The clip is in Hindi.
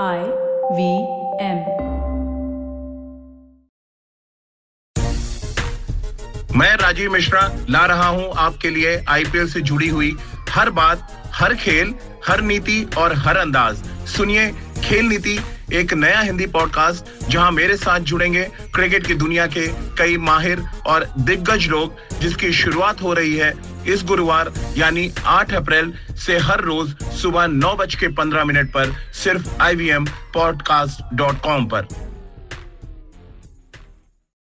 I V M. मैं राजीव मिश्रा ला रहा हूँ आपके लिए आईपीएल से जुड़ी हुई हर बात, हर खेल, हर नीति और हर अंदाज सुनिए खेल नीति, एक नया हिंदी पॉडकास्ट जहाँ मेरे साथ जुड़ेंगे क्रिकेट की दुनिया के कई माहिर और दिग्गज लोग, जिसकी शुरुआत हो रही है इस गुरुवार, यानी 8 अप्रैल से हर रोज सुबह नौ बज के पंद्रह मिनट पर सिर्फ़ I V M podcast dot com पर।